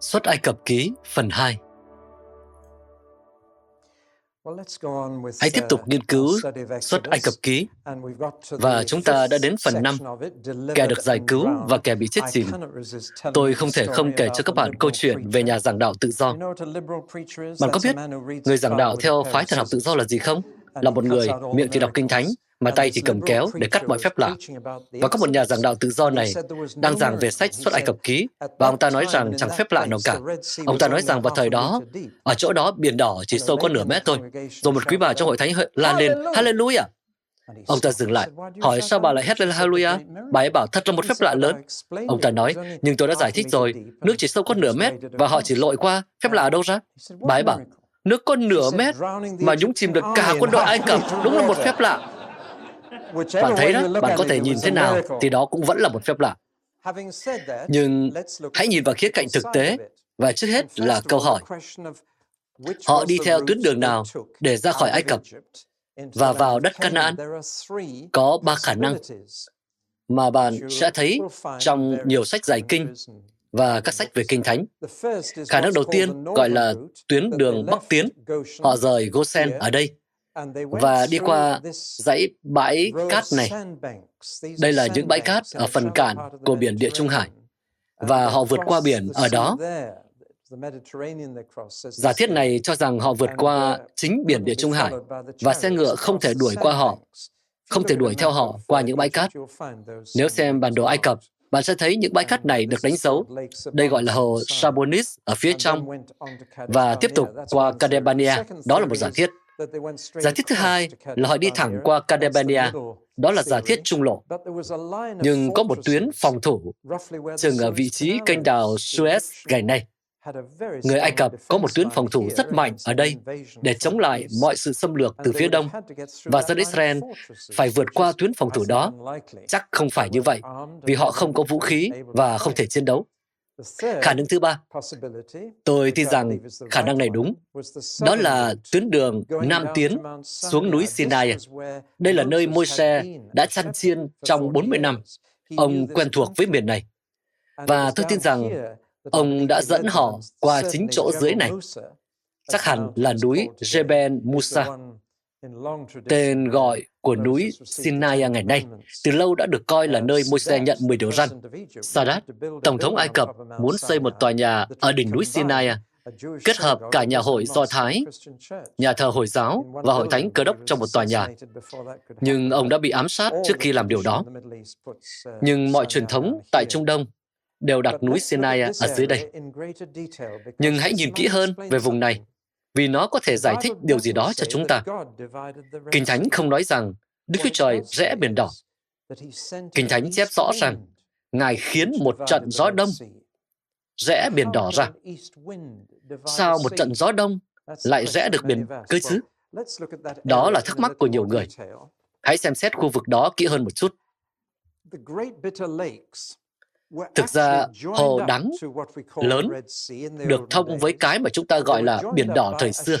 Xuất Ai Cập ký phần 2 Hãy tiếp tục nghiên cứu xuất Ai Cập ký. và chúng ta đã đến phần 5, kẻ được giải cứu và kẻ bị chết chìm. Tôi không thể không kể cho các bạn câu chuyện về nhà giảng đạo tự do. Bạn có biết người giảng đạo theo phái thần học tự do là gì không? Là một người miệng thì đọc kinh thánh, mà tay thì cầm kéo để cắt mọi phép lạ. Và có một nhà giảng đạo tự do này đang giảng về sách xuất Ai Cập ký, và ông ta nói rằng chẳng phép lạ nào cả. Ông ta nói rằng vào thời đó, ở chỗ đó biển đỏ chỉ sâu có nửa mét thôi. Rồi một quý bà trong hội thánh la lên, Hallelujah! Ông ta dừng lại, hỏi sao bà lại hét lên Hallelujah? Bà ấy bảo thật là một phép lạ lớn. Ông ta nói, nhưng tôi đã giải thích rồi, nước chỉ sâu có nửa mét và họ chỉ lội qua, phép lạ ở đâu ra? Bà ấy bảo, nước có nửa mét mà nhúng chìm được cả quân đội Ai Cập, đúng là một phép lạ. Bạn thấy đó, bạn có thể nhìn thế nào thì đó cũng vẫn là một phép lạ. Nhưng hãy nhìn vào khía cạnh thực tế và trước hết là câu hỏi. Họ đi theo tuyến đường nào để ra khỏi Ai Cập và vào đất Canaan? Có ba khả năng mà bạn sẽ thấy trong nhiều sách giải kinh và các sách về kinh thánh. Khả năng đầu tiên gọi là tuyến đường Bắc Tiến. Họ rời Gosen ở đây và đi qua dãy bãi cát này. Đây là những bãi cát ở phần cạn của biển Địa Trung Hải. Và họ vượt qua biển ở đó. Giả thiết này cho rằng họ vượt qua chính biển Địa Trung Hải và xe ngựa không thể đuổi qua họ, không thể đuổi theo họ qua những bãi cát. Nếu xem bản đồ Ai Cập, bạn sẽ thấy những bãi cát này được đánh dấu. Đây gọi là hồ Sabonis ở phía trong và tiếp tục qua Kadebania. Đó là một giả thiết. Giả thiết thứ hai là họ đi thẳng qua Kadebania, đó là giả thiết trung lộ. Nhưng có một tuyến phòng thủ, chừng ở vị trí kênh đào Suez ngày nay. Người Ai Cập có một tuyến phòng thủ rất mạnh ở đây để chống lại mọi sự xâm lược từ phía đông, và dân Israel phải vượt qua tuyến phòng thủ đó. Chắc không phải như vậy, vì họ không có vũ khí và không thể chiến đấu. Khả năng thứ ba, tôi tin rằng khả năng này đúng. Đó là tuyến đường Nam Tiến xuống núi Sinai. Đây là nơi Môi-se đã chăn chiên trong 40 năm. Ông quen thuộc với miền này. Và tôi tin rằng ông đã dẫn họ qua chính chỗ dưới này. Chắc hẳn là núi Jebel Musa, Tên gọi của núi Sinai ngày nay từ lâu đã được coi là nơi Môi-se nhận 10 điều răn. Sadat, Tổng thống Ai Cập, muốn xây một tòa nhà ở đỉnh núi Sinai, kết hợp cả nhà hội Do Thái, nhà thờ Hồi giáo và hội thánh cơ đốc trong một tòa nhà. Nhưng ông đã bị ám sát trước khi làm điều đó. Nhưng mọi truyền thống tại Trung Đông đều đặt núi Sinai ở dưới đây. Nhưng hãy nhìn kỹ hơn về vùng này vì nó có thể giải thích điều gì đó cho chúng ta. Kinh Thánh không nói rằng Đức Chúa Trời rẽ biển đỏ. Kinh Thánh chép rõ rằng Ngài khiến một trận gió đông rẽ biển đỏ ra. Sao một trận gió đông lại rẽ được biển cơ chứ? Đó là thắc mắc của nhiều người. Hãy xem xét khu vực đó kỹ hơn một chút. Thực ra, hồ đắng lớn được thông với cái mà chúng ta gọi là biển đỏ thời xưa.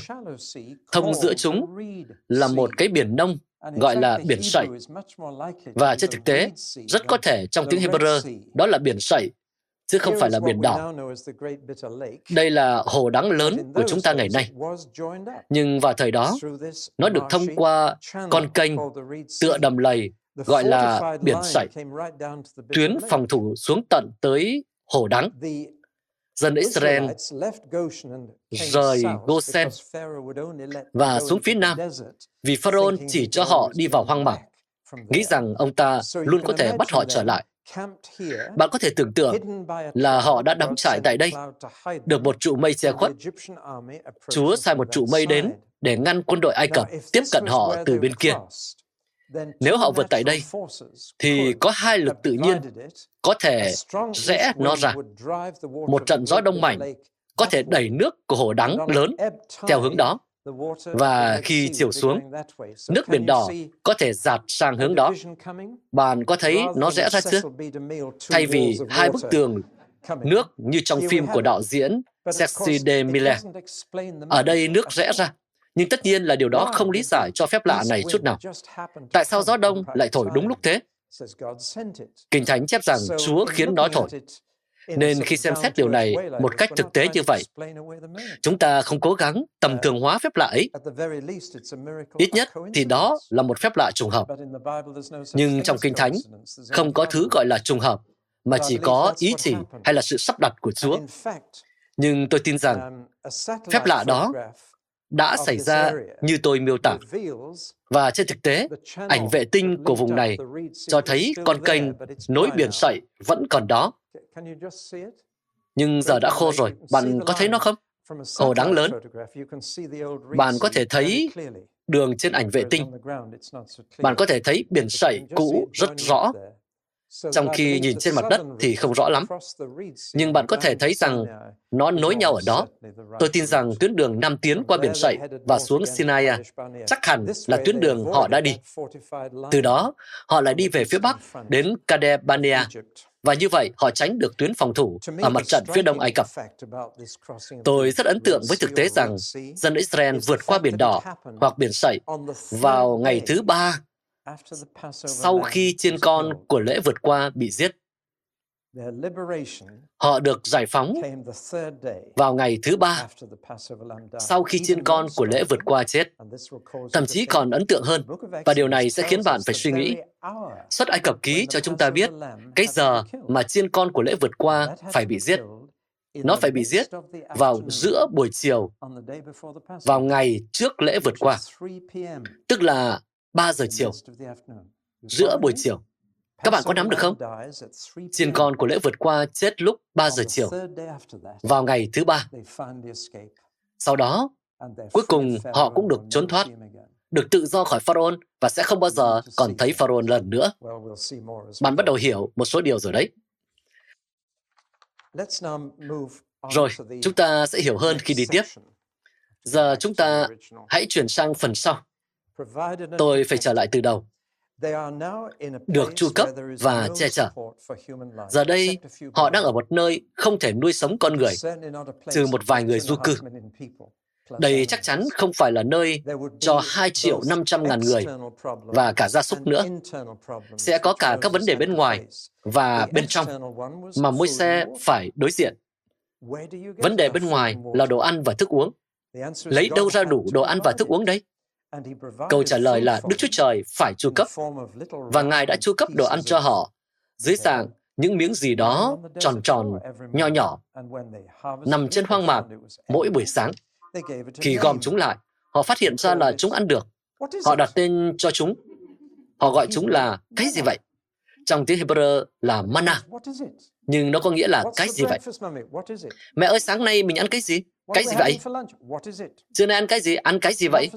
Thông giữa chúng là một cái biển nông gọi là biển sậy. Và trên thực tế, rất có thể trong tiếng Hebrew đó là biển sậy, chứ không phải là biển đỏ. Đây là hồ đắng lớn của chúng ta ngày nay. Nhưng vào thời đó, nó được thông qua con kênh tựa đầm lầy gọi là biển sảy, tuyến phòng thủ xuống tận tới hồ đắng. Dân Israel rời Gosen và xuống phía nam vì Pharaoh chỉ cho họ đi vào hoang mạc, nghĩ rằng ông ta luôn có thể bắt họ trở lại. Bạn có thể tưởng tượng là họ đã đóng trại tại đây, được một trụ mây che khuất. Chúa sai một trụ mây đến để ngăn quân đội Ai Cập tiếp cận họ từ bên kia. Nếu họ vượt tại đây, thì có hai lực tự nhiên có thể rẽ nó ra. Một trận gió đông mạnh có thể đẩy nước của hồ đắng lớn theo hướng đó. Và khi chiều xuống, nước biển đỏ có thể giạt sang hướng đó. Bạn có thấy nó rẽ ra chưa? Thay vì hai bức tường nước như trong phim của đạo diễn Sexy de Miller. Ở đây nước rẽ ra. Nhưng tất nhiên là điều đó không lý giải cho phép lạ này chút nào. Tại sao gió đông lại thổi đúng lúc thế? Kinh Thánh chép rằng Chúa khiến nó thổi. Nên khi xem xét điều này một cách thực tế như vậy, chúng ta không cố gắng tầm thường hóa phép lạ ấy. Ít nhất thì đó là một phép lạ trùng hợp. Nhưng trong Kinh Thánh, không có thứ gọi là trùng hợp, mà chỉ có ý chỉ hay là sự sắp đặt của Chúa. Nhưng tôi tin rằng phép lạ đó đã xảy ra như tôi miêu tả. Và trên thực tế, ảnh vệ tinh của vùng này cho thấy con kênh nối biển sậy vẫn còn đó. Nhưng giờ đã khô rồi, bạn có thấy nó không? Hồ đáng lớn. Bạn có thể thấy đường trên ảnh vệ tinh. Bạn có thể thấy biển sậy cũ rất rõ trong khi nhìn trên mặt đất thì không rõ lắm. Nhưng bạn có thể thấy rằng nó nối nhau ở đó. Tôi tin rằng tuyến đường Nam tiến qua biển sậy và xuống Sinai chắc hẳn là tuyến đường họ đã đi. Từ đó, họ lại đi về phía Bắc đến Kadesh Barnea. Và như vậy, họ tránh được tuyến phòng thủ ở mặt trận phía đông Ai Cập. Tôi rất ấn tượng với thực tế rằng dân Israel vượt qua biển đỏ hoặc biển sậy vào ngày thứ ba sau khi chiên con của lễ vượt qua bị giết. Họ được giải phóng vào ngày thứ ba sau khi chiên con của lễ vượt qua chết. Thậm chí còn ấn tượng hơn, và điều này sẽ khiến bạn phải suy nghĩ. Xuất Ai Cập ký cho chúng ta biết cái giờ mà chiên con của lễ vượt qua phải bị giết. Nó phải bị giết vào giữa buổi chiều, vào ngày trước lễ vượt qua, tức là 3 giờ chiều, giữa buổi chiều. Các bạn có nắm được không? Chiên con của lễ vượt qua chết lúc 3 giờ chiều, vào ngày thứ ba. Sau đó, cuối cùng họ cũng được trốn thoát, được tự do khỏi Pharaoh và sẽ không bao giờ còn thấy Pharaoh lần nữa. Bạn bắt đầu hiểu một số điều rồi đấy. Rồi, chúng ta sẽ hiểu hơn khi đi tiếp. Giờ chúng ta hãy chuyển sang phần sau. Tôi phải trở lại từ đầu. Được chu cấp và che chở. Giờ đây, họ đang ở một nơi không thể nuôi sống con người, trừ một vài người du cư. Đây chắc chắn không phải là nơi cho 2 triệu 500 ngàn người và cả gia súc nữa. Sẽ có cả các vấn đề bên ngoài và bên trong mà môi xe phải đối diện. Vấn đề bên ngoài là đồ ăn và thức uống. Lấy đâu ra đủ đồ ăn và thức uống đấy? Câu trả lời là Đức Chúa Trời phải chu cấp, và Ngài đã chu cấp đồ ăn cho họ dưới dạng những miếng gì đó tròn tròn, nho nhỏ, nằm trên hoang mạc mỗi buổi sáng. Khi gom chúng lại, họ phát hiện ra là chúng ăn được. Họ đặt tên cho chúng. Họ gọi chúng là cái gì vậy? Trong tiếng Hebrew là mana. Nhưng nó có nghĩa là cái gì vậy? Mẹ ơi, sáng nay mình ăn cái gì? Cái gì vậy? Trưa nay ăn cái gì? Ăn cái gì vậy?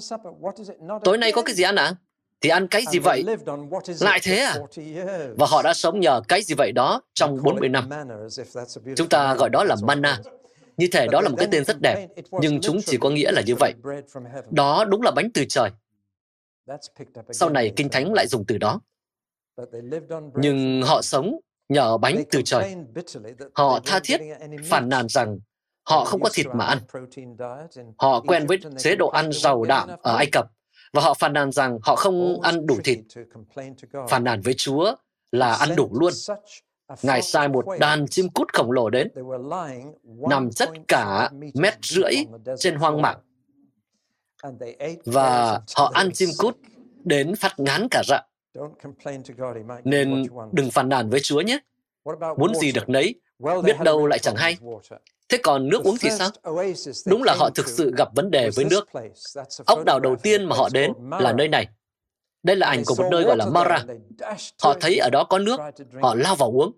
Tối nay có cái gì ăn à? Thì ăn cái gì vậy? Lại thế à? Và họ đã sống nhờ cái gì vậy đó trong 40 năm. Chúng ta gọi đó là manna. Như thể đó là một cái tên rất đẹp, nhưng chúng chỉ có nghĩa là như vậy. Đó đúng là bánh từ trời. Sau này Kinh Thánh lại dùng từ đó. Nhưng họ sống nhờ bánh từ trời. Họ tha thiết phản nàn rằng Họ không có thịt mà ăn. Họ quen với chế độ ăn giàu đạm ở Ai Cập và họ phàn nàn rằng họ không ăn đủ thịt. Phàn nàn với Chúa là ăn đủ luôn. Ngài sai một đàn chim cút khổng lồ đến, nằm chất cả mét rưỡi trên hoang mạc. Và họ ăn chim cút đến phát ngán cả dạ. Nên đừng phàn nàn với Chúa nhé. Muốn gì được nấy, biết đâu lại chẳng hay. Thế còn nước uống thì sao? Đúng là họ thực sự gặp vấn đề với nước. Ốc đảo đầu tiên mà họ đến là nơi này. Đây là ảnh của một nơi gọi là Mara. Họ thấy ở đó có nước, họ lao vào uống.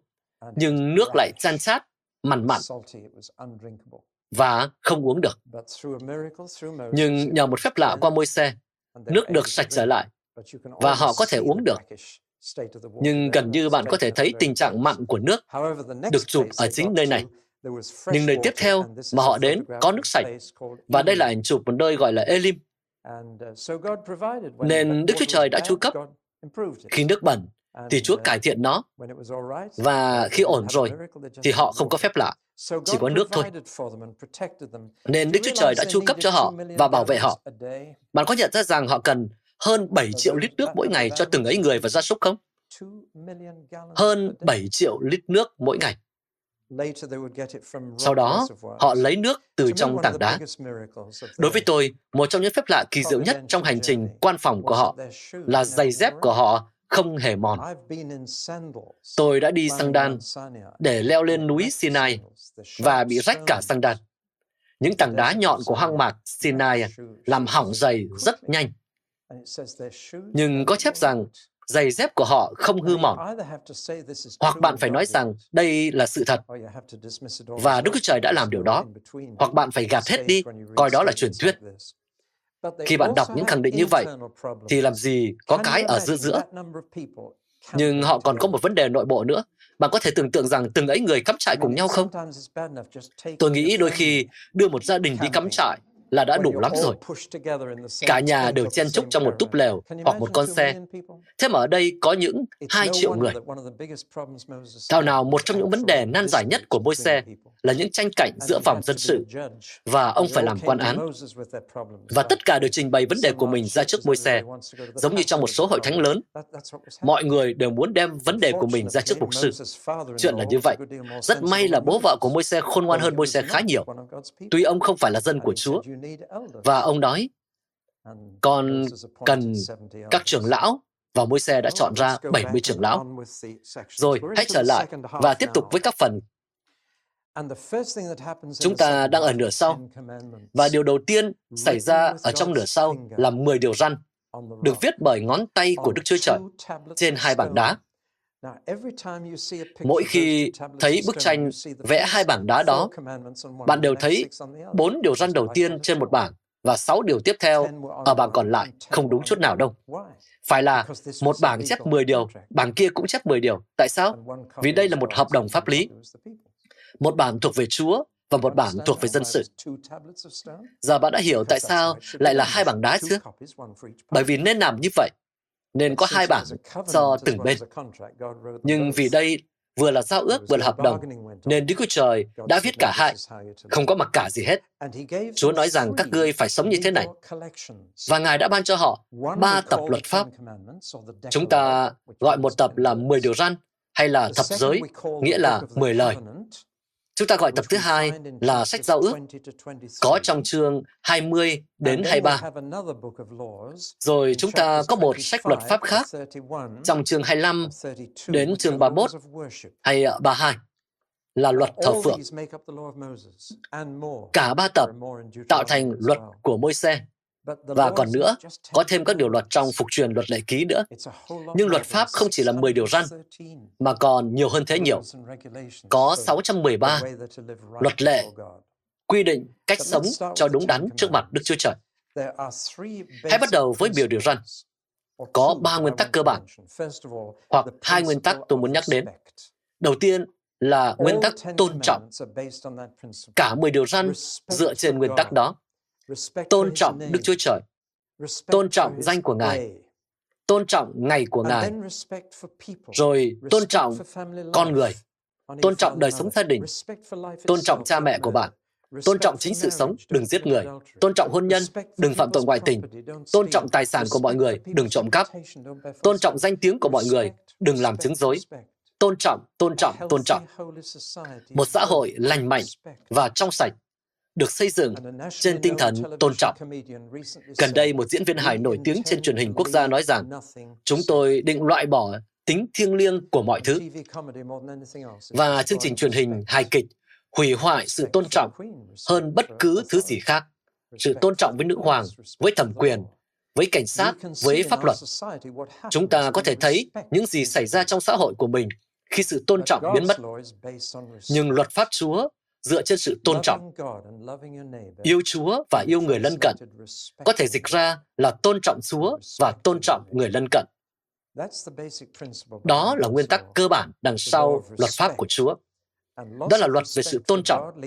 Nhưng nước lại chan chát, mặn mặn và không uống được. Nhưng nhờ một phép lạ qua môi xe, nước được sạch trở lại và họ có thể uống được. Nhưng gần như bạn có thể thấy tình trạng mặn của nước được chụp ở chính nơi này. Nhưng nơi tiếp theo mà họ đến có nước sạch, và đây là ảnh chụp một nơi gọi là Elim. Nên Đức Chúa Trời đã chu cấp. Khi nước bẩn, thì Chúa cải thiện nó. Và khi ổn rồi, thì họ không có phép lạ, chỉ có nước thôi. Nên Đức Chúa Trời đã chu cấp cho họ và bảo vệ họ. Bạn có nhận ra rằng họ cần hơn 7 triệu lít nước mỗi ngày cho từng ấy người và gia súc không? Hơn 7 triệu lít nước mỗi ngày. Sau đó, họ lấy nước từ trong tảng đá. Đối với tôi, một trong những phép lạ kỳ diệu nhất trong hành trình quan phòng của họ là giày dép của họ không hề mòn. Tôi đã đi sang đan để leo lên núi Sinai và bị rách cả sang đan. Những tảng đá nhọn của hoang mạc Sinai làm hỏng giày rất nhanh. Nhưng có chép rằng giày dép của họ không hư mòn. Hoặc bạn phải nói rằng đây là sự thật và Đức Chúa Trời đã làm điều đó. Hoặc bạn phải gạt hết đi, coi đó là truyền thuyết. Khi bạn đọc những khẳng định như vậy, thì làm gì có cái ở giữa giữa? Nhưng họ còn có một vấn đề nội bộ nữa. Bạn có thể tưởng tượng rằng từng ấy người cắm trại cùng nhau không? Tôi nghĩ đôi khi đưa một gia đình đi cắm trại là đã đủ lắm rồi. Cả nhà đều chen chúc trong một túp lều hoặc một con xe. Thế mà ở đây có những 2 triệu người. Thảo nào một trong những vấn đề nan giải nhất của môi xe là những tranh cạnh giữa vòng dân sự và ông phải làm quan án. Và tất cả đều trình bày vấn đề của mình ra trước môi xe, giống như trong một số hội thánh lớn. Mọi người đều muốn đem vấn đề của mình ra trước mục sư. Chuyện là như vậy. Rất may là bố vợ của môi xe khôn ngoan hơn môi xe khá nhiều. Tuy ông không phải là dân của Chúa, và ông nói, con cần các trưởng lão. Và môi xe đã chọn ra 70 trưởng lão. Rồi, hãy trở lại và tiếp tục với các phần. Chúng ta đang ở nửa sau, và điều đầu tiên xảy ra ở trong nửa sau là 10 điều răn, được viết bởi ngón tay của Đức Chúa Trời trên hai bảng đá. Mỗi khi thấy bức tranh vẽ hai bảng đá đó, bạn đều thấy bốn điều răn đầu tiên trên một bảng và sáu điều tiếp theo ở bảng còn lại không đúng chút nào đâu. Phải là một bảng chép 10 điều, bảng kia cũng chép 10 điều. Tại sao? Vì đây là một hợp đồng pháp lý. Một bảng thuộc về Chúa và một bảng thuộc về dân sự. Giờ bạn đã hiểu tại sao lại là hai bảng đá chưa? Bởi vì nên làm như vậy nên có hai bảng cho từng bên. Nhưng vì đây vừa là giao ước vừa là hợp đồng, nên Đức Chúa Trời đã viết cả hai, không có mặc cả gì hết. Chúa nói rằng các ngươi phải sống như thế này. Và Ngài đã ban cho họ ba tập luật pháp. Chúng ta gọi một tập là 10 điều răn hay là thập giới, nghĩa là 10 lời. Chúng ta gọi tập thứ hai là sách giao ước, có trong chương 20 đến 23. Rồi chúng ta có một sách luật pháp khác trong chương 25 đến chương 31 hay 32 là luật thờ phượng. Cả ba tập tạo thành luật của môi xe và còn nữa, có thêm các điều luật trong phục truyền luật lệ ký nữa. Nhưng luật pháp không chỉ là 10 điều răn, mà còn nhiều hơn thế nhiều. Có 613 luật lệ quy định cách sống cho đúng đắn trước mặt Đức Chúa Trời. Hãy bắt đầu với biểu điều răn. Có ba nguyên tắc cơ bản, hoặc hai nguyên tắc tôi muốn nhắc đến. Đầu tiên là nguyên tắc tôn trọng. Cả 10 điều răn dựa trên nguyên tắc đó tôn trọng Đức Chúa Trời, tôn trọng danh của Ngài, tôn trọng ngày của Ngài, rồi tôn trọng con người, tôn trọng đời sống gia đình, tôn trọng cha mẹ của bạn, tôn trọng chính sự sống, đừng giết người, tôn trọng hôn nhân, đừng phạm tội ngoại tình, tôn trọng tài sản của mọi người, đừng trộm cắp, tôn trọng danh tiếng của mọi người, đừng làm chứng dối, tôn trọng, tôn trọng, tôn trọng. Một xã hội lành mạnh và trong sạch được xây dựng trên tinh thần tôn trọng. Gần đây, một diễn viên hài nổi tiếng trên truyền hình quốc gia nói rằng, chúng tôi định loại bỏ tính thiêng liêng của mọi thứ. Và chương trình truyền hình hài kịch hủy hoại sự tôn trọng hơn bất cứ thứ gì khác. Sự tôn trọng với nữ hoàng, với thẩm quyền, với cảnh sát, với pháp luật. Chúng ta có thể thấy những gì xảy ra trong xã hội của mình khi sự tôn trọng biến mất. Nhưng luật pháp Chúa dựa trên sự tôn trọng. Yêu Chúa và yêu người lân cận có thể dịch ra là tôn trọng Chúa và tôn trọng người lân cận. Đó là nguyên tắc cơ bản đằng sau luật pháp của Chúa. Đó là luật về sự tôn trọng.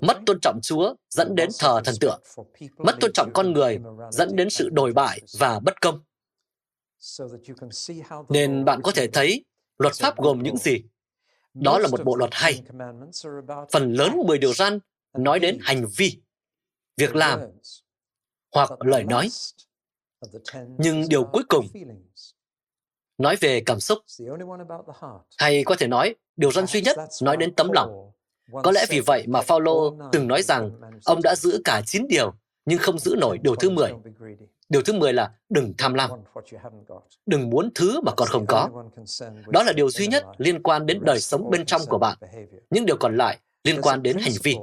Mất tôn trọng Chúa dẫn đến thờ thần tượng. Mất tôn trọng con người dẫn đến sự đồi bại và bất công. Nên bạn có thể thấy luật pháp gồm những gì. Đó là một bộ luật hay. Phần lớn 10 điều răn nói đến hành vi, việc làm hoặc lời nói. Nhưng điều cuối cùng nói về cảm xúc. Hay có thể nói, điều răn duy nhất nói đến tấm lòng. Có lẽ vì vậy mà Phaolô từng nói rằng ông đã giữ cả 9 điều nhưng không giữ nổi điều thứ 10. Điều thứ 10 là đừng tham lam. Đừng muốn thứ mà còn không có. Đó là điều duy nhất liên quan đến đời sống bên trong của bạn. Những điều còn lại liên quan đến hành vi.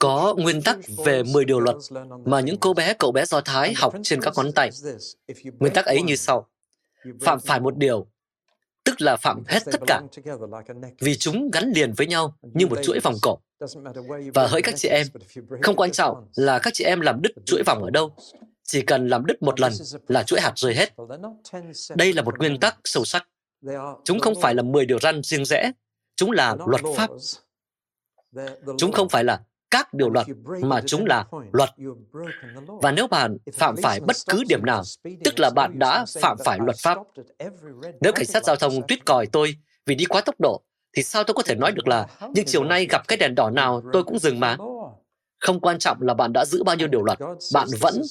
Có nguyên tắc về 10 điều luật mà những cô bé, cậu bé Do Thái học trên các ngón tay. Nguyên tắc ấy như sau phạm phải một điều, tức là phạm hết tất cả, vì chúng gắn liền với nhau như một chuỗi vòng cổ. Và hỡi các chị em, không quan trọng là các chị em làm đứt chuỗi vòng ở đâu, chỉ cần làm đứt một lần là chuỗi hạt rơi hết. Đây là một nguyên tắc sâu sắc. Chúng không phải là 10 điều răn riêng rẽ, chúng là luật pháp. Chúng không phải là các điều luật mà chúng là luật. Và nếu bạn phạm phải bất cứ điểm nào, tức là bạn đã phạm phải luật pháp. Nếu cảnh sát giao thông tuyết còi tôi vì đi quá tốc độ, thì sao tôi có thể nói được là nhưng chiều nay gặp cái đèn đỏ nào tôi cũng dừng mà. Không quan trọng là bạn đã giữ bao nhiêu điều luật, bạn vẫn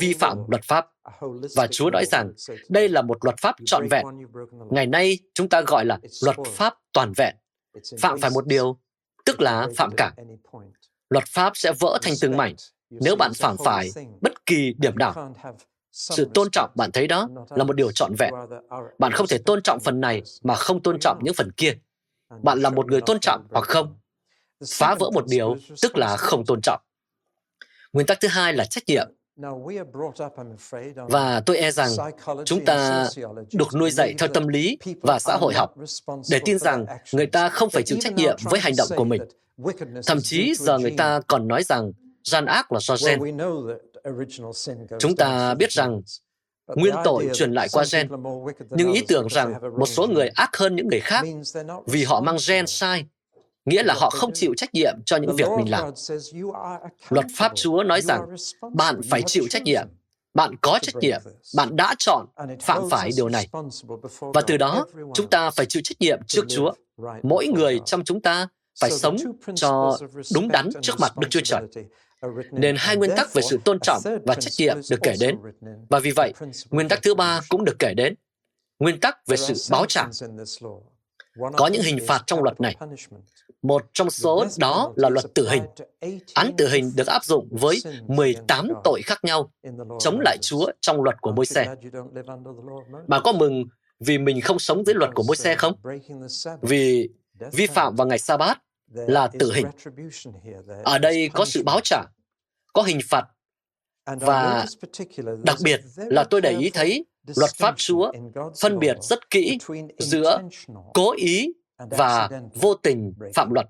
vi phạm luật pháp. Và Chúa nói rằng đây là một luật pháp trọn vẹn. Ngày nay chúng ta gọi là luật pháp toàn vẹn. Phạm phải một điều, tức là phạm cả luật pháp sẽ vỡ thành từng mảnh nếu bạn phạm phải bất kỳ điểm nào. Sự tôn trọng bạn thấy đó là một điều trọn vẹn. Bạn không thể tôn trọng phần này mà không tôn trọng những phần kia. Bạn là một người tôn trọng hoặc không. Phá vỡ một điều tức là không tôn trọng. Nguyên tắc thứ hai là trách nhiệm. Và tôi e rằng chúng ta được nuôi dạy theo tâm lý và xã hội học để tin rằng người ta không phải chịu trách nhiệm với hành động của mình. Thậm chí giờ người ta còn nói rằng gian ác là do gen. Chúng ta biết rằng nguyên tội truyền lại qua gen, nhưng ý tưởng rằng một số người ác hơn những người khác vì họ mang gen sai, nghĩa là họ không chịu trách nhiệm cho những việc mình làm. Luật pháp Chúa nói rằng bạn phải chịu trách nhiệm, bạn có trách nhiệm, bạn đã chọn phạm phải điều này. Và từ đó, chúng ta phải chịu trách nhiệm trước Chúa. Mỗi người trong chúng ta phải sống cho đúng đắn trước mặt Đức Chúa Trời. Nên hai nguyên tắc về sự tôn trọng và trách nhiệm được kể đến. Và vì vậy, nguyên tắc thứ ba cũng được kể đến. Nguyên tắc về sự báo trả. Có những hình phạt trong luật này. Một trong số đó là luật tử hình. Án tử hình được áp dụng với 18 tội khác nhau chống lại Chúa trong luật của môi xe. Bạn có mừng vì mình không sống dưới luật của môi xe không? Vì vi phạm vào ngày sa bát là tử hình. Ở đây có sự báo trả, có hình phạt và đặc biệt là tôi để ý thấy luật pháp Chúa phân biệt rất kỹ giữa cố ý và vô tình phạm luật.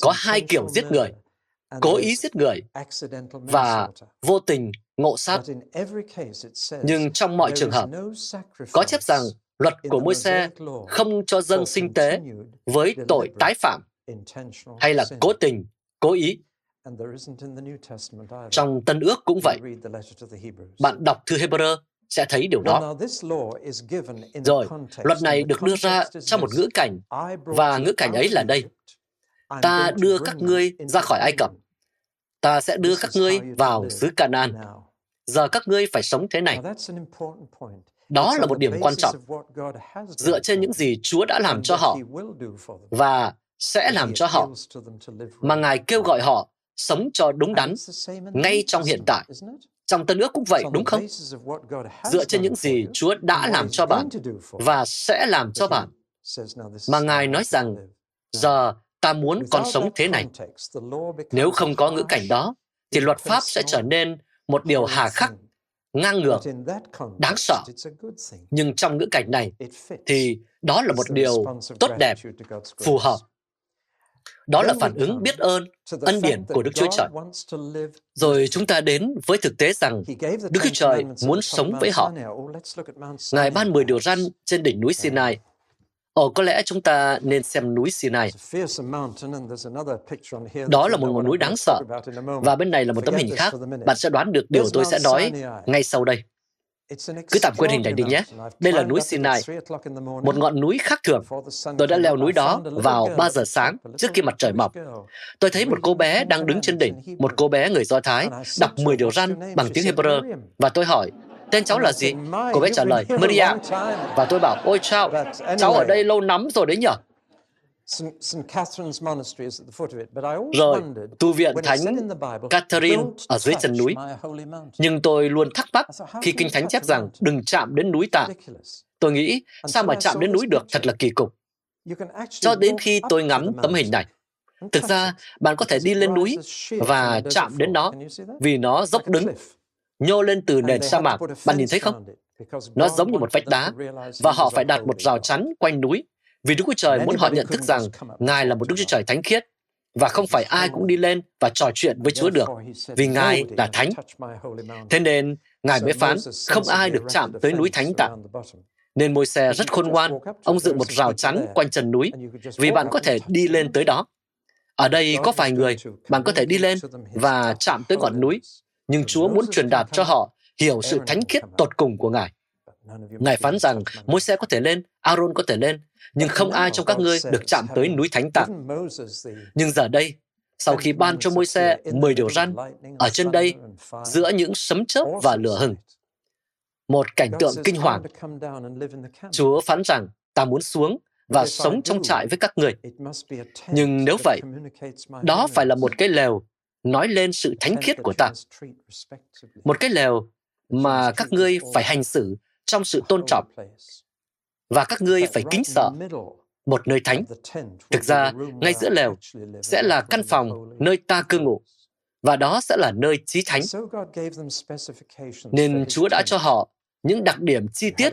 Có hai kiểu giết người, cố ý giết người và vô tình ngộ sát. Nhưng trong mọi trường hợp, có chép rằng luật của môi xe không cho dân sinh tế với tội tái phạm hay là cố tình, cố ý. Trong Tân ước cũng vậy. Bạn đọc thư Hebrew sẽ thấy điều đó. Rồi, luật này được đưa ra trong một ngữ cảnh, và ngữ cảnh ấy là đây. Ta đưa các ngươi ra khỏi Ai Cập. Ta sẽ đưa các ngươi vào xứ Canaan. Giờ các ngươi phải sống thế này. Đó là một điểm quan trọng, dựa trên những gì Chúa đã làm cho họ và sẽ làm cho họ, mà Ngài kêu gọi họ sống cho đúng đắn ngay trong hiện tại. Trong Tân ước cũng vậy, đúng không? Dựa trên những gì Chúa đã làm cho bạn và sẽ làm cho bạn, mà Ngài nói rằng, giờ ta muốn con sống thế này. Nếu không có ngữ cảnh đó, thì luật pháp sẽ trở nên một điều hà khắc ngang ngược, đáng sợ. Nhưng trong ngữ cảnh này, thì đó là một điều tốt đẹp, phù hợp Đó là phản ứng biết ơn, ân điển của Đức Chúa Trời. Rồi chúng ta đến với thực tế rằng Đức Chúa Trời muốn sống với họ. Ngài ban 10 điều răn trên đỉnh núi Sinai. Ồ, có lẽ chúng ta nên xem núi Sinai. Đó là một ngọn núi đáng sợ. Và bên này là một tấm hình khác. Bạn sẽ đoán được điều tôi sẽ nói ngay sau đây. Cứ tạm quên hình này đi nhé. Đây là núi Sinai, một ngọn núi khác thường. Tôi đã leo núi đó vào 3 giờ sáng trước khi mặt trời mọc. Tôi thấy một cô bé đang đứng trên đỉnh, một cô bé người Do Thái, đọc 10 điều răn bằng tiếng Hebrew. Và tôi hỏi, tên cháu là gì? Cô bé trả lời, Maria. Và tôi bảo, ôi chao, cháu ở đây lâu lắm rồi đấy nhở? Rồi, tu viện Thánh Catherine ở dưới chân núi. Nhưng tôi luôn thắc mắc khi Kinh Thánh chép rằng đừng chạm đến núi tạ. Tôi nghĩ, sao mà chạm đến núi được? Thật là kỳ cục. Cho đến khi tôi ngắm tấm hình này, Thực ra, bạn có thể đi lên núi và chạm đến nó vì nó dốc đứng, nhô lên từ nền sa mạc. Bạn nhìn thấy không? Nó giống như một vách đá và họ phải đặt một rào chắn quanh núi vì Đức Chúa Trời muốn họ nhận thức rằng Ngài là một Đức Chúa Trời thánh khiết và không phải ai cũng đi lên và trò chuyện với Chúa được, vì Ngài là thánh. Thế nên, Ngài mới phán, không ai được chạm tới núi thánh tạ. Nên môi xe rất khôn ngoan, ông dựng một rào chắn quanh chân núi, vì bạn có thể đi lên tới đó. Ở đây có vài người, bạn có thể đi lên và chạm tới ngọn núi, nhưng Chúa muốn truyền đạt cho họ hiểu sự thánh khiết tột cùng của Ngài. Ngài phán rằng môi xe có thể lên, Aaron có thể lên, nhưng không ai trong các ngươi được chạm tới núi thánh tạng. Nhưng giờ đây, sau khi ban cho môi xe 10 điều răn, ở trên đây, giữa những sấm chớp và lửa hừng, một cảnh tượng kinh hoàng. Chúa phán rằng, ta muốn xuống và sống trong trại với các người. Nhưng nếu vậy, đó phải là một cái lều nói lên sự thánh khiết của ta. Một cái lều mà các ngươi phải hành xử trong sự tôn trọng và các ngươi phải kính sợ một nơi thánh. Thực ra, ngay giữa lều sẽ là căn phòng nơi ta cư ngụ, và đó sẽ là nơi trí thánh. Nên Chúa đã cho họ những đặc điểm chi tiết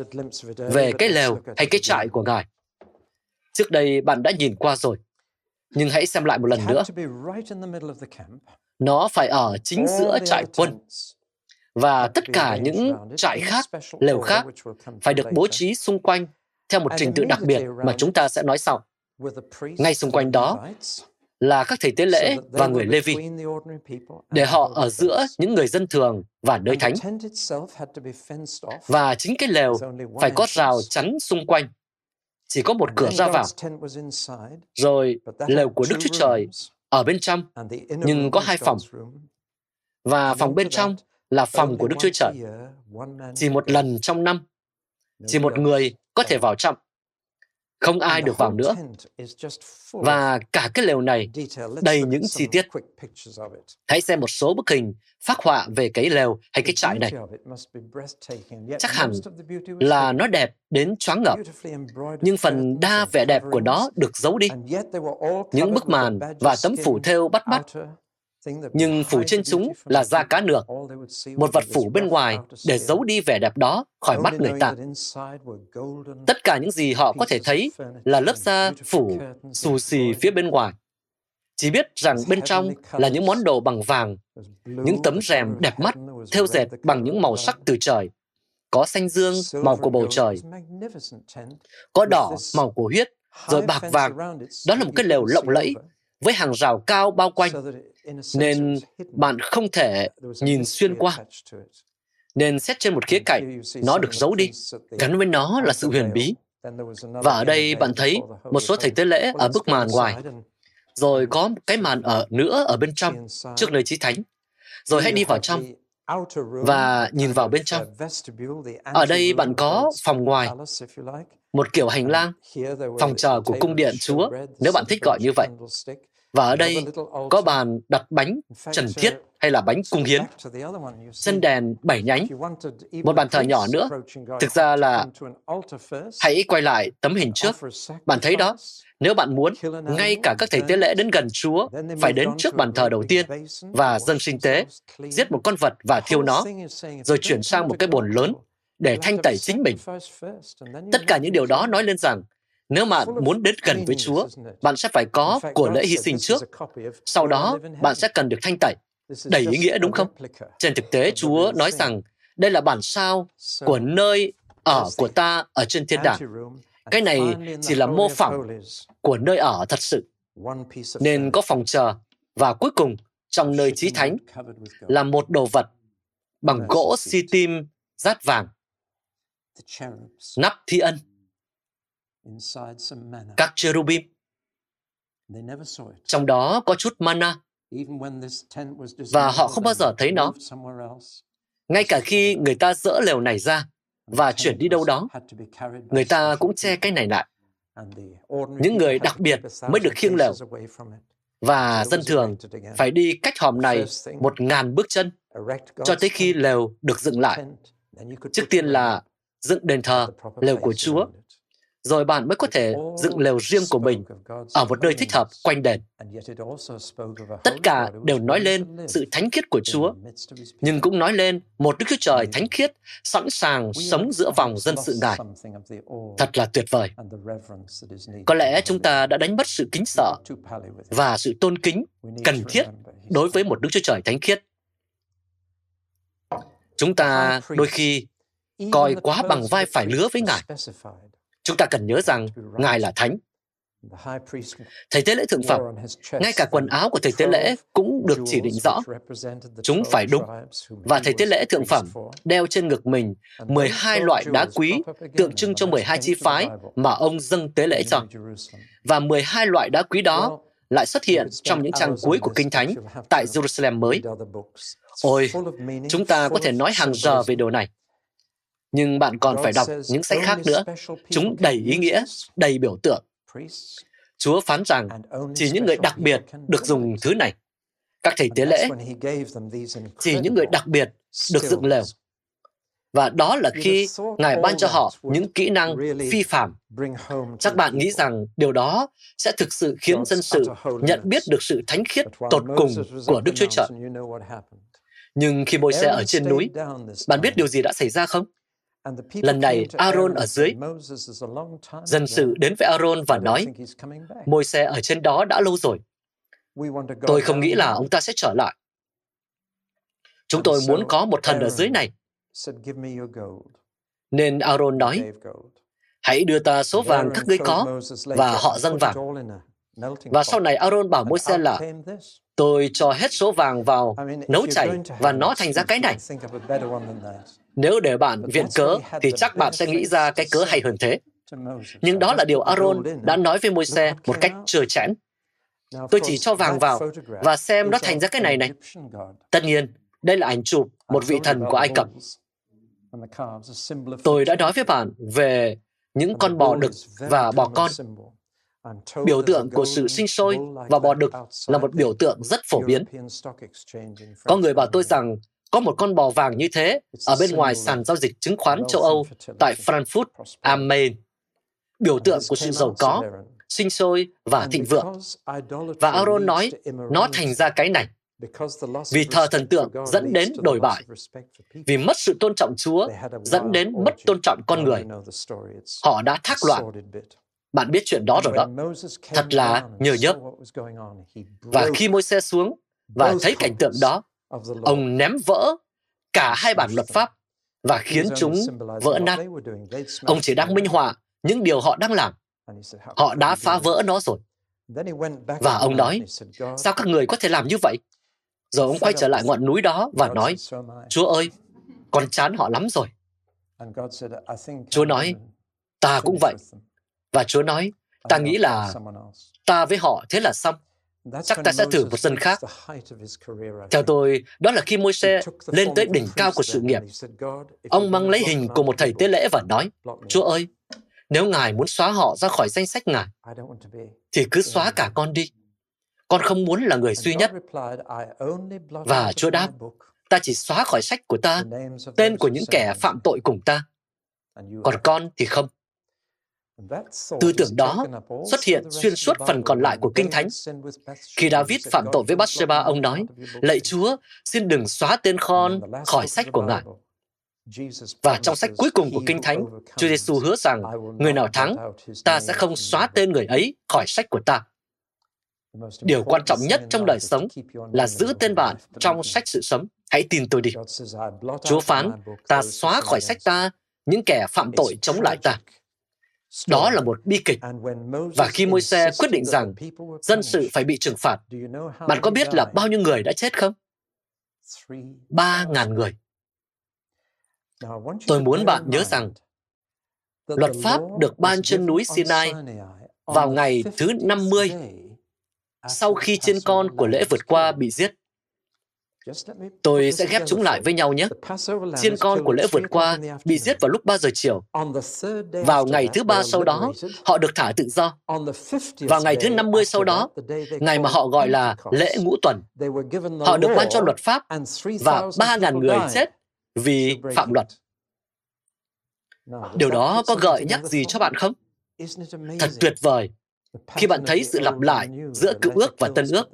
về cái lều hay cái trại của Ngài. Trước đây bạn đã nhìn qua rồi, nhưng hãy xem lại một lần nữa. Nó phải ở chính giữa trại quân và tất cả những trại khác, lều khác phải được bố trí xung quanh theo một trình tự đặc biệt mà chúng ta sẽ nói sau. Ngay xung quanh đó là các thầy tế lễ và người Lê Vi, để họ ở giữa những người dân thường và nơi thánh. Và chính cái lều phải có rào chắn xung quanh, chỉ có một cửa ra vào. Rồi lều của Đức Chúa Trời ở bên trong, nhưng có hai phòng. Và phòng bên trong là phòng của Đức Chúa Trời. Chỉ một lần trong năm, chỉ một người có thể vào trong. Không ai được vào nữa. Và cả cái lều này đầy những chi tiết. Hãy xem một số bức hình phát họa về cái lều hay cái trại này. Chắc hẳn là nó đẹp đến choáng ngợp, nhưng phần đa vẻ đẹp của nó được giấu đi. Những bức màn và tấm phủ thêu bắt mắt nhưng phủ trên chúng là da cá nược, một vật phủ bên ngoài để giấu đi vẻ đẹp đó khỏi mắt người ta. Tất cả những gì họ có thể thấy là lớp da phủ xù xì phía bên ngoài. Chỉ biết rằng bên trong là những món đồ bằng vàng, những tấm rèm đẹp mắt, thêu dệt bằng những màu sắc từ trời. Có xanh dương, màu của bầu trời. Có đỏ, màu của huyết, rồi bạc vàng. Đó là một cái lều lộng lẫy, với hàng rào cao bao quanh, nên bạn không thể nhìn xuyên qua. Nên xét trên một khía cạnh, nó được giấu đi, gắn với nó là sự huyền bí. Và ở đây bạn thấy một số thầy tế lễ ở bức màn ngoài, rồi có cái màn ở nữa ở bên trong, trước nơi chí thánh. Rồi hãy đi vào trong và nhìn vào bên trong. Ở đây bạn có phòng ngoài, một kiểu hành lang, phòng chờ của cung điện Chúa, nếu bạn thích gọi như vậy. Và ở đây có bàn đặt bánh trần thiết hay là bánh cung hiến, chân đèn bảy nhánh, một bàn thờ nhỏ nữa. Thực ra là hãy quay lại tấm hình trước. Bạn thấy đó, nếu bạn muốn, ngay cả các thầy tế lễ đến gần Chúa phải đến trước bàn thờ đầu tiên và dâng sinh tế, giết một con vật và thiêu nó, rồi chuyển sang một cái bồn lớn để thanh tẩy chính mình. Tất cả những điều đó nói lên rằng Nếu bạn muốn đến gần với Chúa, bạn sẽ phải có của lễ hy sinh trước. Sau đó, bạn sẽ cần được thanh tẩy. Đầy ý nghĩa đúng không? Trên thực tế, Chúa nói rằng đây là bản sao của nơi ở của ta ở trên thiên đàng. Cái này chỉ là mô phỏng của nơi ở thật sự. Nên có phòng chờ và cuối cùng trong nơi trí thánh là một đồ vật bằng gỗ si tim rát vàng, nắp thi ân, các cherubim. Trong đó có chút mana, và họ không bao giờ thấy nó. Ngay cả khi người ta dỡ lều này ra và chuyển đi đâu đó, người ta cũng che cái này lại. Những người đặc biệt mới được khiêng lều. và dân thường phải đi cách hòm này một ngàn bước chân cho tới khi lều được dựng lại. Trước tiên là dựng đền thờ, lều của Chúa, rồi bạn mới có thể dựng lều riêng của mình ở một nơi thích hợp quanh đền. Tất cả đều nói lên sự thánh khiết của Chúa, nhưng cũng nói lên một Đức Chúa Trời thánh khiết, sẵn sàng sống giữa vòng dân sự Ngài. Thật là tuyệt vời. Có lẽ chúng ta đã đánh mất sự kính sợ và sự tôn kính cần thiết đối với một Đức Chúa Trời thánh khiết. Chúng ta đôi khi coi quá bằng vai phải lứa với Ngài Chúng ta cần nhớ rằng Ngài là Thánh. Thầy tế lễ thượng phẩm, ngay cả quần áo của thầy tế lễ cũng được chỉ định rõ. Chúng phải đúng. Và thầy tế lễ thượng phẩm đeo trên ngực mình 12 loại đá quý tượng trưng cho 12 chi phái mà ông dâng tế lễ cho. Và 12 loại đá quý đó lại xuất hiện trong những trang cuối của Kinh Thánh tại Jerusalem mới. Ôi, chúng ta có thể nói hàng giờ về điều này nhưng bạn còn phải đọc những sách khác nữa. Chúng đầy ý nghĩa, đầy biểu tượng. Chúa phán rằng chỉ những người đặc biệt được dùng thứ này. Các thầy tế lễ, chỉ những người đặc biệt được dựng lều. Và đó là khi Ngài ban cho họ những kỹ năng phi phạm. Chắc bạn nghĩ rằng điều đó sẽ thực sự khiến dân sự nhận biết được sự thánh khiết tột cùng của Đức Chúa Trời. Nhưng khi môi xe ở trên núi, bạn biết điều gì đã xảy ra không? Lần này, Aaron ở dưới. Dân sự đến với Aaron và nói, môi xe ở trên đó đã lâu rồi. Tôi không nghĩ là ông ta sẽ trở lại. Chúng tôi muốn có một thần ở dưới này. Nên Aaron nói, hãy đưa ta số vàng các ngươi có, và họ dâng vàng. Và sau này Aaron bảo môi xe là, tôi cho hết số vàng vào nấu chảy và nó thành ra cái này. Nếu để bạn viện cớ, thì chắc bạn sẽ nghĩ ra cái cớ hay hơn thế. Nhưng đó là điều Aaron đã nói với môi xe một cách trơ chẽn. Tôi chỉ cho vàng vào và xem nó thành ra cái này này. Tất nhiên, đây là ảnh chụp một vị thần của Ai Cập. Tôi đã nói với bạn về những con bò đực và bò con. Biểu tượng của sự sinh sôi và bò đực là một biểu tượng rất phổ biến. Có người bảo tôi rằng có một con bò vàng như thế ở bên ngoài sàn giao dịch chứng khoán châu Âu tại Frankfurt am Main. Biểu tượng của sự giàu có, sinh sôi và thịnh vượng. Và Aaron nói, nó thành ra cái này. Vì thờ thần tượng dẫn đến đổi bại. Vì mất sự tôn trọng Chúa dẫn đến mất tôn trọng con người. Họ đã thác loạn. Bạn biết chuyện đó rồi đó. Thật là nhờ nhớp. Và khi môi xe xuống và thấy cảnh tượng đó, Ông ném vỡ cả hai bản luật pháp và khiến chúng vỡ nát. Ông chỉ đang minh họa những điều họ đang làm. Họ đã phá vỡ nó rồi. Và ông nói, sao các người có thể làm như vậy? Rồi ông quay trở lại ngọn núi đó và nói, Chúa ơi, con chán họ lắm rồi. Chúa nói, ta cũng vậy. Và Chúa nói, ta nghĩ là ta với họ thế là xong chắc ta sẽ thử một dân khác. Theo tôi, đó là khi môi xe lên tới đỉnh cao của sự nghiệp. Ông mang lấy hình của một thầy tế lễ và nói, Chúa ơi, nếu Ngài muốn xóa họ ra khỏi danh sách Ngài, thì cứ xóa cả con đi. Con không muốn là người duy nhất. Và Chúa đáp, ta chỉ xóa khỏi sách của ta tên của những kẻ phạm tội cùng ta. Còn con thì không. Tư tưởng đó xuất hiện xuyên suốt phần còn lại của Kinh Thánh. Khi David phạm tội với Bathsheba, ông nói, Lạy Chúa, xin đừng xóa tên con khỏi sách của Ngài. Và trong sách cuối cùng của Kinh Thánh, Chúa Giêsu hứa rằng, người nào thắng, ta sẽ không xóa tên người ấy khỏi sách của ta. Điều quan trọng nhất trong đời sống là giữ tên bạn trong sách sự sống. Hãy tin tôi đi. Chúa phán, ta xóa khỏi sách ta những kẻ phạm tội chống lại ta. Đó là một bi kịch. Và khi môi xe quyết định rằng dân sự phải bị trừng phạt, bạn có biết là bao nhiêu người đã chết không? Ba ngàn người. Tôi muốn bạn nhớ rằng luật pháp được ban trên núi Sinai vào ngày thứ 50 sau khi chiên con của lễ vượt qua bị giết. Tôi sẽ ghép chúng lại với nhau nhé. Chiên con của lễ vượt qua bị giết vào lúc 3 giờ chiều. Vào ngày thứ ba sau đó, họ được thả tự do. Vào ngày thứ 50 sau đó, ngày mà họ gọi là lễ ngũ tuần, họ được ban cho luật pháp và 3.000 người chết vì phạm luật. Điều đó có gợi nhắc gì cho bạn không? Thật tuyệt vời khi bạn thấy sự lặp lại giữa cựu ước và tân ước.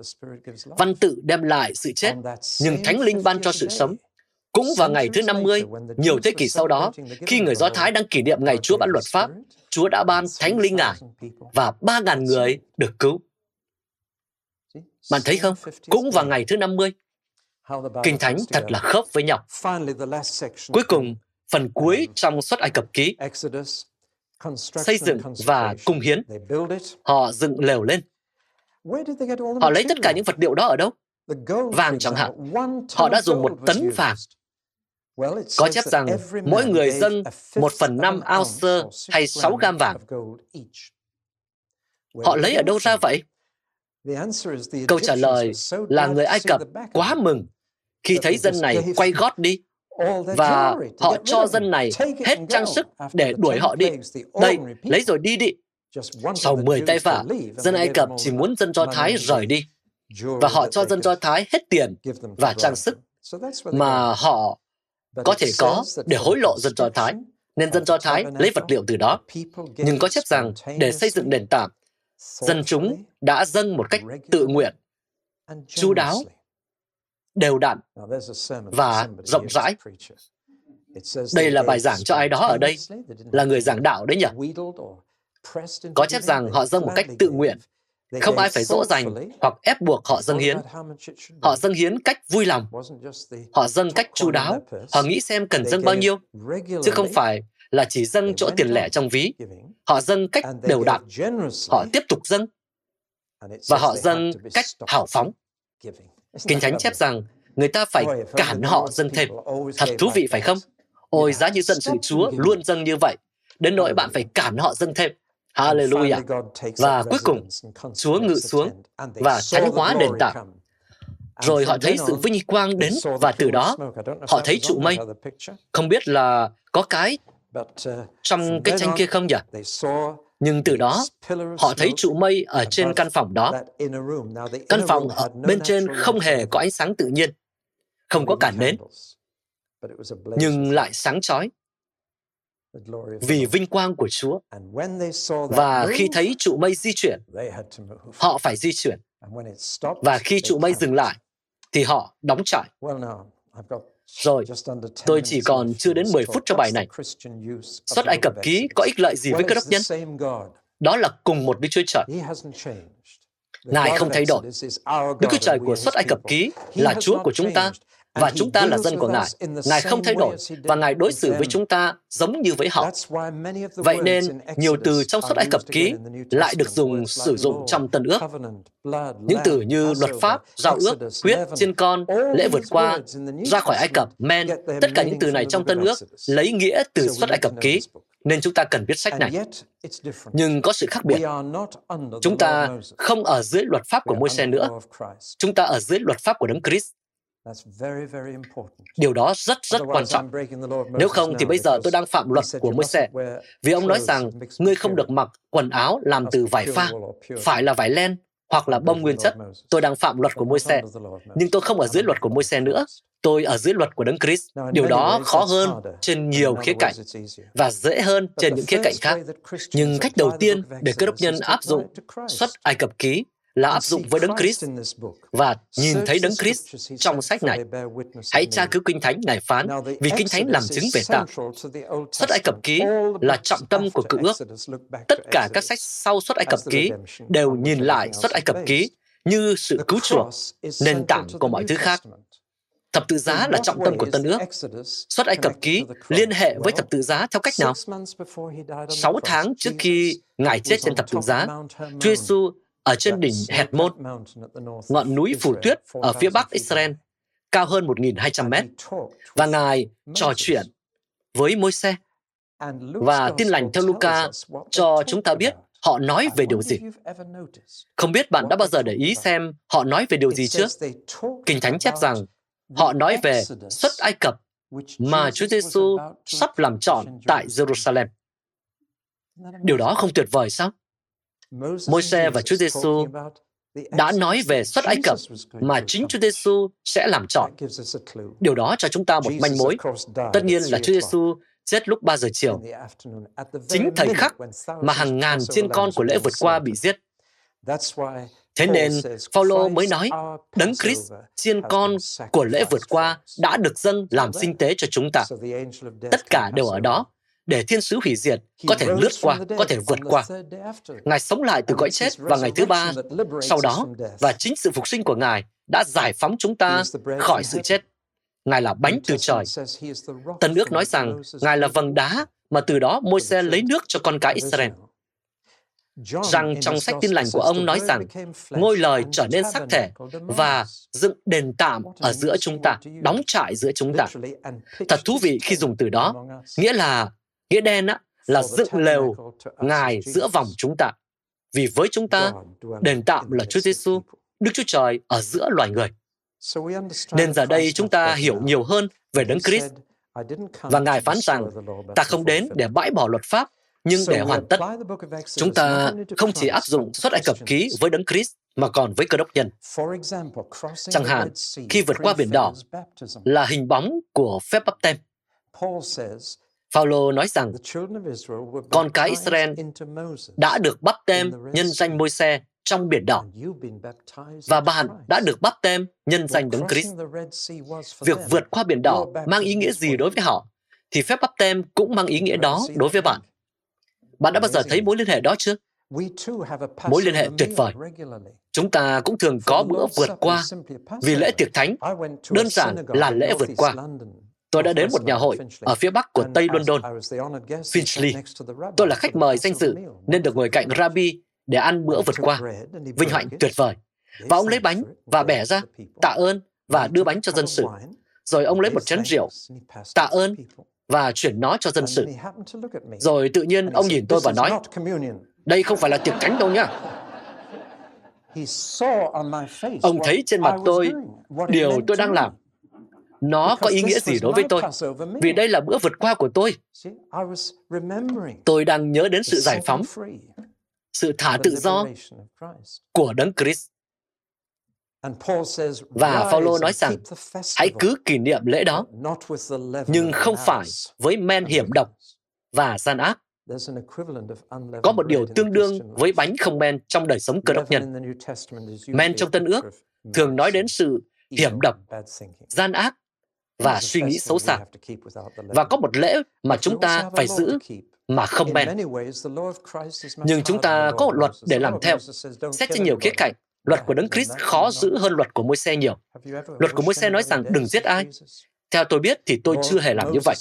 Văn tự đem lại sự chết, nhưng Thánh Linh ban cho sự sống. Cũng vào ngày thứ 50, nhiều thế kỷ sau đó, khi người Do Thái đang kỷ niệm ngày Chúa ban luật pháp, Chúa đã ban Thánh Linh Ngài và 3.000 người được cứu. Bạn thấy không? Cũng vào ngày thứ 50, Kinh Thánh thật là khớp với nhau. Cuối cùng, phần cuối trong suất Ai Cập ký, xây dựng và cung hiến. Họ dựng lều lên. Họ lấy tất cả những vật liệu đó ở đâu? Vàng chẳng hạn. Họ đã dùng một tấn vàng. Có chép rằng mỗi người dân một phần năm ounce hay sáu gam vàng. Họ lấy ở đâu ra vậy? Câu trả lời là người Ai Cập quá mừng khi thấy dân này quay gót đi và họ cho dân này hết trang sức để đuổi họ đi. Đây, lấy rồi đi đi. Sau 10 tay vả, dân Ai Cập chỉ muốn dân Do Thái rời đi. Và họ cho dân Do Thái hết tiền và trang sức mà họ có thể có để hối lộ dân Do Thái. Nên dân Do Thái lấy vật liệu từ đó. Nhưng có chép rằng để xây dựng nền tảng, dân chúng đã dâng một cách tự nguyện, chú đáo đều đặn và rộng rãi. Đây là bài giảng cho ai đó ở đây, là người giảng đạo đấy nhỉ? Có chép rằng họ dâng một cách tự nguyện, không ai phải dỗ dành hoặc ép buộc họ dâng hiến. Họ dâng hiến cách vui lòng. Họ dâng cách chu đáo. Họ nghĩ xem cần dâng bao nhiêu, chứ không phải là chỉ dâng chỗ tiền lẻ trong ví. Họ dâng cách đều đặn. Họ tiếp tục dâng. Và họ dâng cách hào phóng. Kinh Thánh chép rằng người ta phải cản họ dâng thêm. Thật thú vị phải không? Ôi, giá như dân sự Chúa luôn dâng như vậy, đến nỗi bạn phải cản họ dâng thêm. Hallelujah. Và cuối cùng, Chúa ngự xuống và thánh hóa đền tảng. Rồi họ thấy sự vinh quang đến và từ đó họ thấy trụ mây. Không biết là có cái trong cái tranh kia không nhỉ? Nhưng từ đó, họ thấy trụ mây ở trên căn phòng đó. Căn phòng ở bên trên không hề có ánh sáng tự nhiên, không có cản nến, nhưng lại sáng chói vì vinh quang của Chúa. Và khi thấy trụ mây di chuyển, họ phải di chuyển. Và khi trụ mây dừng lại, thì họ đóng trại. Rồi, tôi chỉ còn chưa đến 10 phút cho bài này. Xuất Ai Cập ký có ích lợi gì với cơ đốc nhân? Đó là cùng một Đức Chúa Trời. Ngài không thay đổi. Đức Chúa Trời của xuất Ai Cập ký là Chúa của chúng ta và chúng ta là dân của Ngài. Ngài không thay đổi và Ngài đối xử với chúng ta giống như với họ. Vậy nên, nhiều từ trong sách Ai Cập ký lại được dùng sử dụng trong Tân ước. Những từ như luật pháp, giao ước, quyết trên con, lễ vượt qua, ra khỏi Ai Cập, men, tất cả những từ này trong Tân ước lấy nghĩa từ sách Ai Cập ký nên chúng ta cần biết sách này. Nhưng có sự khác biệt. Chúng ta không ở dưới luật pháp của Môi-se nữa. Chúng ta ở dưới luật pháp của Đấng Christ. Điều đó rất rất quan trọng. Nếu không thì bây giờ tôi đang phạm luật của Môi-se. Vì ông nói rằng, ngươi không được mặc quần áo làm từ vải pha, phải là vải len hoặc là bông nguyên chất. Tôi đang phạm luật của Môi-se. Nhưng tôi không ở dưới luật của Môi-se nữa. Tôi ở dưới luật của Đấng Christ. Điều đó khó hơn trên nhiều khía cạnh và dễ hơn trên những khía cạnh khác. Nhưng cách đầu tiên để cơ đốc nhân áp dụng xuất Ai Cập ký là áp dụng với Đấng Christ và nhìn thấy Đấng Christ trong sách này. Hãy tra cứu Kinh Thánh Ngài phán, vì Kinh Thánh làm chứng về ta. Xuất Ai Cập Ký là trọng tâm của cựu ước. Tất cả các sách sau Xuất Ai Cập Ký đều nhìn lại Xuất Ai Cập Ký như sự cứu chuộc, nền tảng của mọi thứ khác. Thập tự giá là trọng tâm của Tân ước. Xuất Ai Cập ký liên hệ với thập tự giá theo cách nào? Sáu tháng trước khi Ngài chết trên thập tự giá, Chúa Giêsu ở trên đỉnh Hethmon, ngọn núi phủ tuyết ở phía bắc Israel, cao hơn 1.200 mét, và Ngài trò chuyện với môi xe. Và tin lành theo Luca cho chúng ta biết họ nói về điều gì. Không biết bạn đã bao giờ để ý xem họ nói về điều gì chưa? Kinh Thánh chép rằng Họ nói về xuất Ai Cập mà Chúa Giêsu sắp làm trọn tại Jerusalem. Điều đó không tuyệt vời sao? Môi-se và Chúa Giêsu đã nói về xuất Ai Cập mà chính Chúa Giêsu sẽ làm trọn. Điều đó cho chúng ta một manh mối. Tất nhiên là Chúa Giêsu chết lúc 3 giờ chiều. Chính thời khắc mà hàng ngàn chiên con của lễ vượt qua bị giết. Thế nên, Phaolô mới nói, Đấng Christ, chiên con của lễ vượt qua, đã được dâng làm sinh tế cho chúng ta. Tất cả đều ở đó, để thiên sứ hủy diệt có thể lướt qua, có thể vượt qua. Ngài sống lại từ cõi chết vào ngày thứ ba, sau đó, và chính sự phục sinh của Ngài đã giải phóng chúng ta khỏi sự chết. Ngài là bánh từ trời. Tân ước nói rằng Ngài là vầng đá mà từ đó môi xe lấy nước cho con cái Israel. Rằng trong sách tin lành của ông nói rằng ngôi lời trở nên xác thể và dựng đền tạm ở giữa chúng ta, đóng trại giữa chúng ta. Thật thú vị khi dùng từ đó, nghĩa là, nghĩa đen á, là dựng lều Ngài giữa vòng chúng ta. Vì với chúng ta, đền tạm là Chúa Giêsu, Đức Chúa Trời ở giữa loài người. Nên giờ đây chúng ta hiểu nhiều hơn về Đấng Christ. Và Ngài phán rằng, ta không đến để bãi bỏ luật pháp, nhưng để hoàn tất, chúng ta không chỉ áp dụng xuất Ai Cập ký với Đấng Christ mà còn với cơ đốc nhân. Chẳng hạn, khi vượt qua biển đỏ là hình bóng của phép bắp tem. Phaolô nói rằng con cái Israel đã được bắp tem nhân danh môi xe trong biển đỏ và bạn đã được bắp tem nhân danh đấng Christ. Việc vượt qua biển đỏ mang ý nghĩa gì đối với họ thì phép bắp tem cũng mang ý nghĩa đó đối với bạn. Bạn đã bao giờ thấy mối liên hệ đó chưa? Mối liên hệ tuyệt vời. Chúng ta cũng thường có bữa vượt qua vì lễ tiệc thánh, đơn giản là lễ vượt qua. Tôi đã đến một nhà hội ở phía bắc của Tây London, Finchley. Tôi là khách mời danh dự nên được ngồi cạnh Rabbi để ăn bữa vượt qua. Vinh hạnh tuyệt vời. Và ông lấy bánh và bẻ ra, tạ ơn và đưa bánh cho dân sự. Rồi ông lấy một chén rượu, tạ ơn và chuyển nó cho dân sự. Rồi tự nhiên ông nhìn tôi và nói, đây không phải là tiệc thánh đâu nhá. Ông thấy trên mặt tôi điều tôi đang làm. Nó có ý nghĩa gì đối với tôi? Vì đây là bữa vượt qua của tôi. Tôi đang nhớ đến sự giải phóng, sự thả tự do của Đấng Christ. Và Phaolô nói rằng, hãy cứ kỷ niệm lễ đó, nhưng không phải với men hiểm độc và gian ác. Có một điều tương đương với bánh không men trong đời sống cơ đốc nhân. Men trong Tân ước thường nói đến sự hiểm độc, gian ác và suy nghĩ xấu xa. Và có một lễ mà chúng ta phải giữ mà không men. Nhưng chúng ta có một luật để làm theo. Xét trên nhiều khía cạnh, Luật của Đấng Christ khó giữ hơn luật của môi xe nhiều. Luật của môi xe nói rằng đừng giết ai. Theo tôi biết thì tôi chưa hề làm như vậy.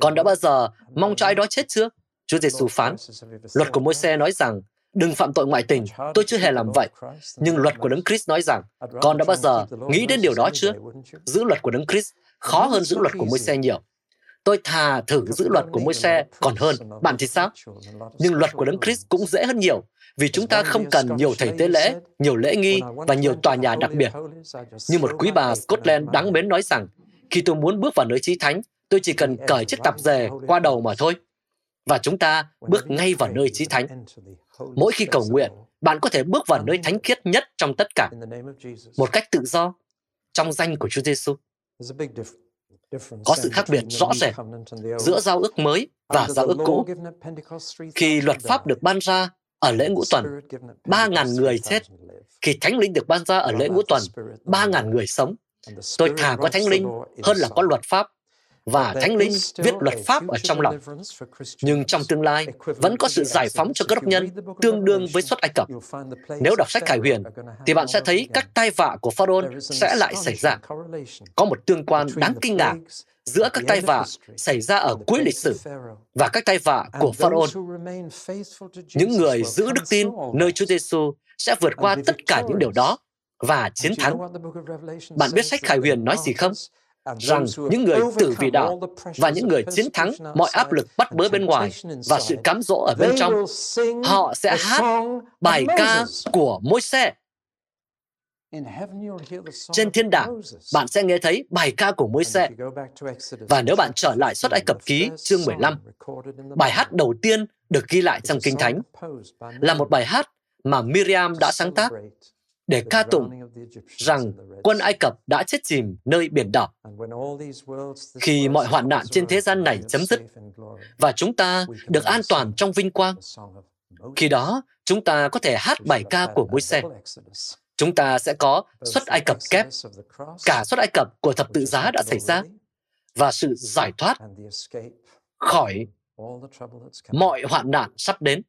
Còn đã bao giờ mong cho ai đó chết chưa? Chúa Giêsu phán. Luật của môi xe nói rằng đừng phạm tội ngoại tình. Tôi chưa hề làm vậy. Nhưng luật của Đấng Christ nói rằng con đã bao giờ nghĩ đến điều đó chưa? Giữ luật của Đấng Christ khó hơn giữ luật của môi xe nhiều. Tôi thà thử giữ luật của môi xe còn hơn. Bạn thì sao? Nhưng luật của Đấng Christ cũng dễ hơn nhiều vì chúng ta không cần nhiều thầy tế lễ, nhiều lễ nghi và nhiều tòa nhà đặc biệt. Như một quý bà Scotland đáng mến nói rằng, khi tôi muốn bước vào nơi chí thánh, tôi chỉ cần cởi chiếc tạp dề qua đầu mà thôi. Và chúng ta bước ngay vào nơi chí thánh. Mỗi khi cầu nguyện, bạn có thể bước vào nơi thánh khiết nhất trong tất cả, một cách tự do, trong danh của Chúa Giêsu. Có sự khác biệt rõ rệt giữa giao ước mới và giao ước cũ. Khi luật pháp được ban ra ở lễ ngũ tuần, ba ngàn người chết. Khi Thánh Linh được ban ra ở lễ ngũ tuần, ba ngàn người sống. Tôi thà có Thánh Linh hơn là có luật pháp và Thánh Linh viết luật pháp ở trong lòng. Nhưng trong tương lai, vẫn có sự giải phóng cho cơ đốc nhân tương đương với xuất Ai Cập. Nếu đọc sách Khải Huyền, thì bạn sẽ thấy các tai vạ của Pharaoh sẽ lại xảy ra. Có một tương quan đáng kinh ngạc giữa các tai vạ xảy ra ở cuối lịch sử và các tai vạ của Pharaoh. Những người giữ đức tin nơi Chúa Giêsu sẽ vượt qua tất cả những điều đó và chiến thắng. Bạn biết sách Khải Huyền nói gì không? Rằng những người tử vì đạo và những người chiến thắng mọi áp lực bắt bớ bên ngoài và sự cám dỗ ở bên trong, họ sẽ hát bài ca của môi xe. Trên thiên đàng, bạn sẽ nghe thấy bài ca của môi xe. Và nếu bạn trở lại xuất Ai Cập ký chương 15, bài hát đầu tiên được ghi lại trong Kinh Thánh. là một bài hát mà Miriam đã sáng tác để ca tụng rằng quân Ai Cập đã chết chìm nơi biển đỏ. Khi mọi hoạn nạn trên thế gian này chấm dứt và chúng ta được an toàn trong vinh quang, khi đó chúng ta có thể hát bài ca của môi xe. Chúng ta sẽ có xuất Ai Cập kép. Cả xuất Ai Cập của thập tự giá đã xảy ra và sự giải thoát khỏi mọi hoạn nạn sắp đến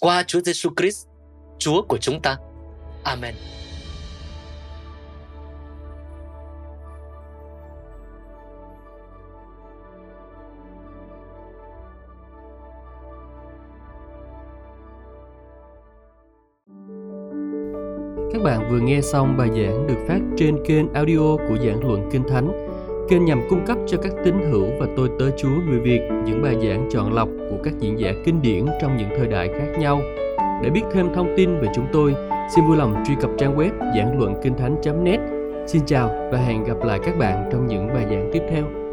qua Chúa Giêsu Christ, Chúa của chúng ta. Amen. Các bạn vừa nghe xong bài giảng được phát trên kênh audio của giảng luận Kinh Thánh. Kênh nhằm cung cấp cho các tín hữu và tôi tớ Chúa người Việt những bài giảng chọn lọc của các diễn giả kinh điển trong những thời đại khác nhau. Để biết thêm thông tin về chúng tôi, Xin vui lòng truy cập trang web giảng luận kinh thánh.net. Xin chào và hẹn gặp lại các bạn trong những bài giảng tiếp theo.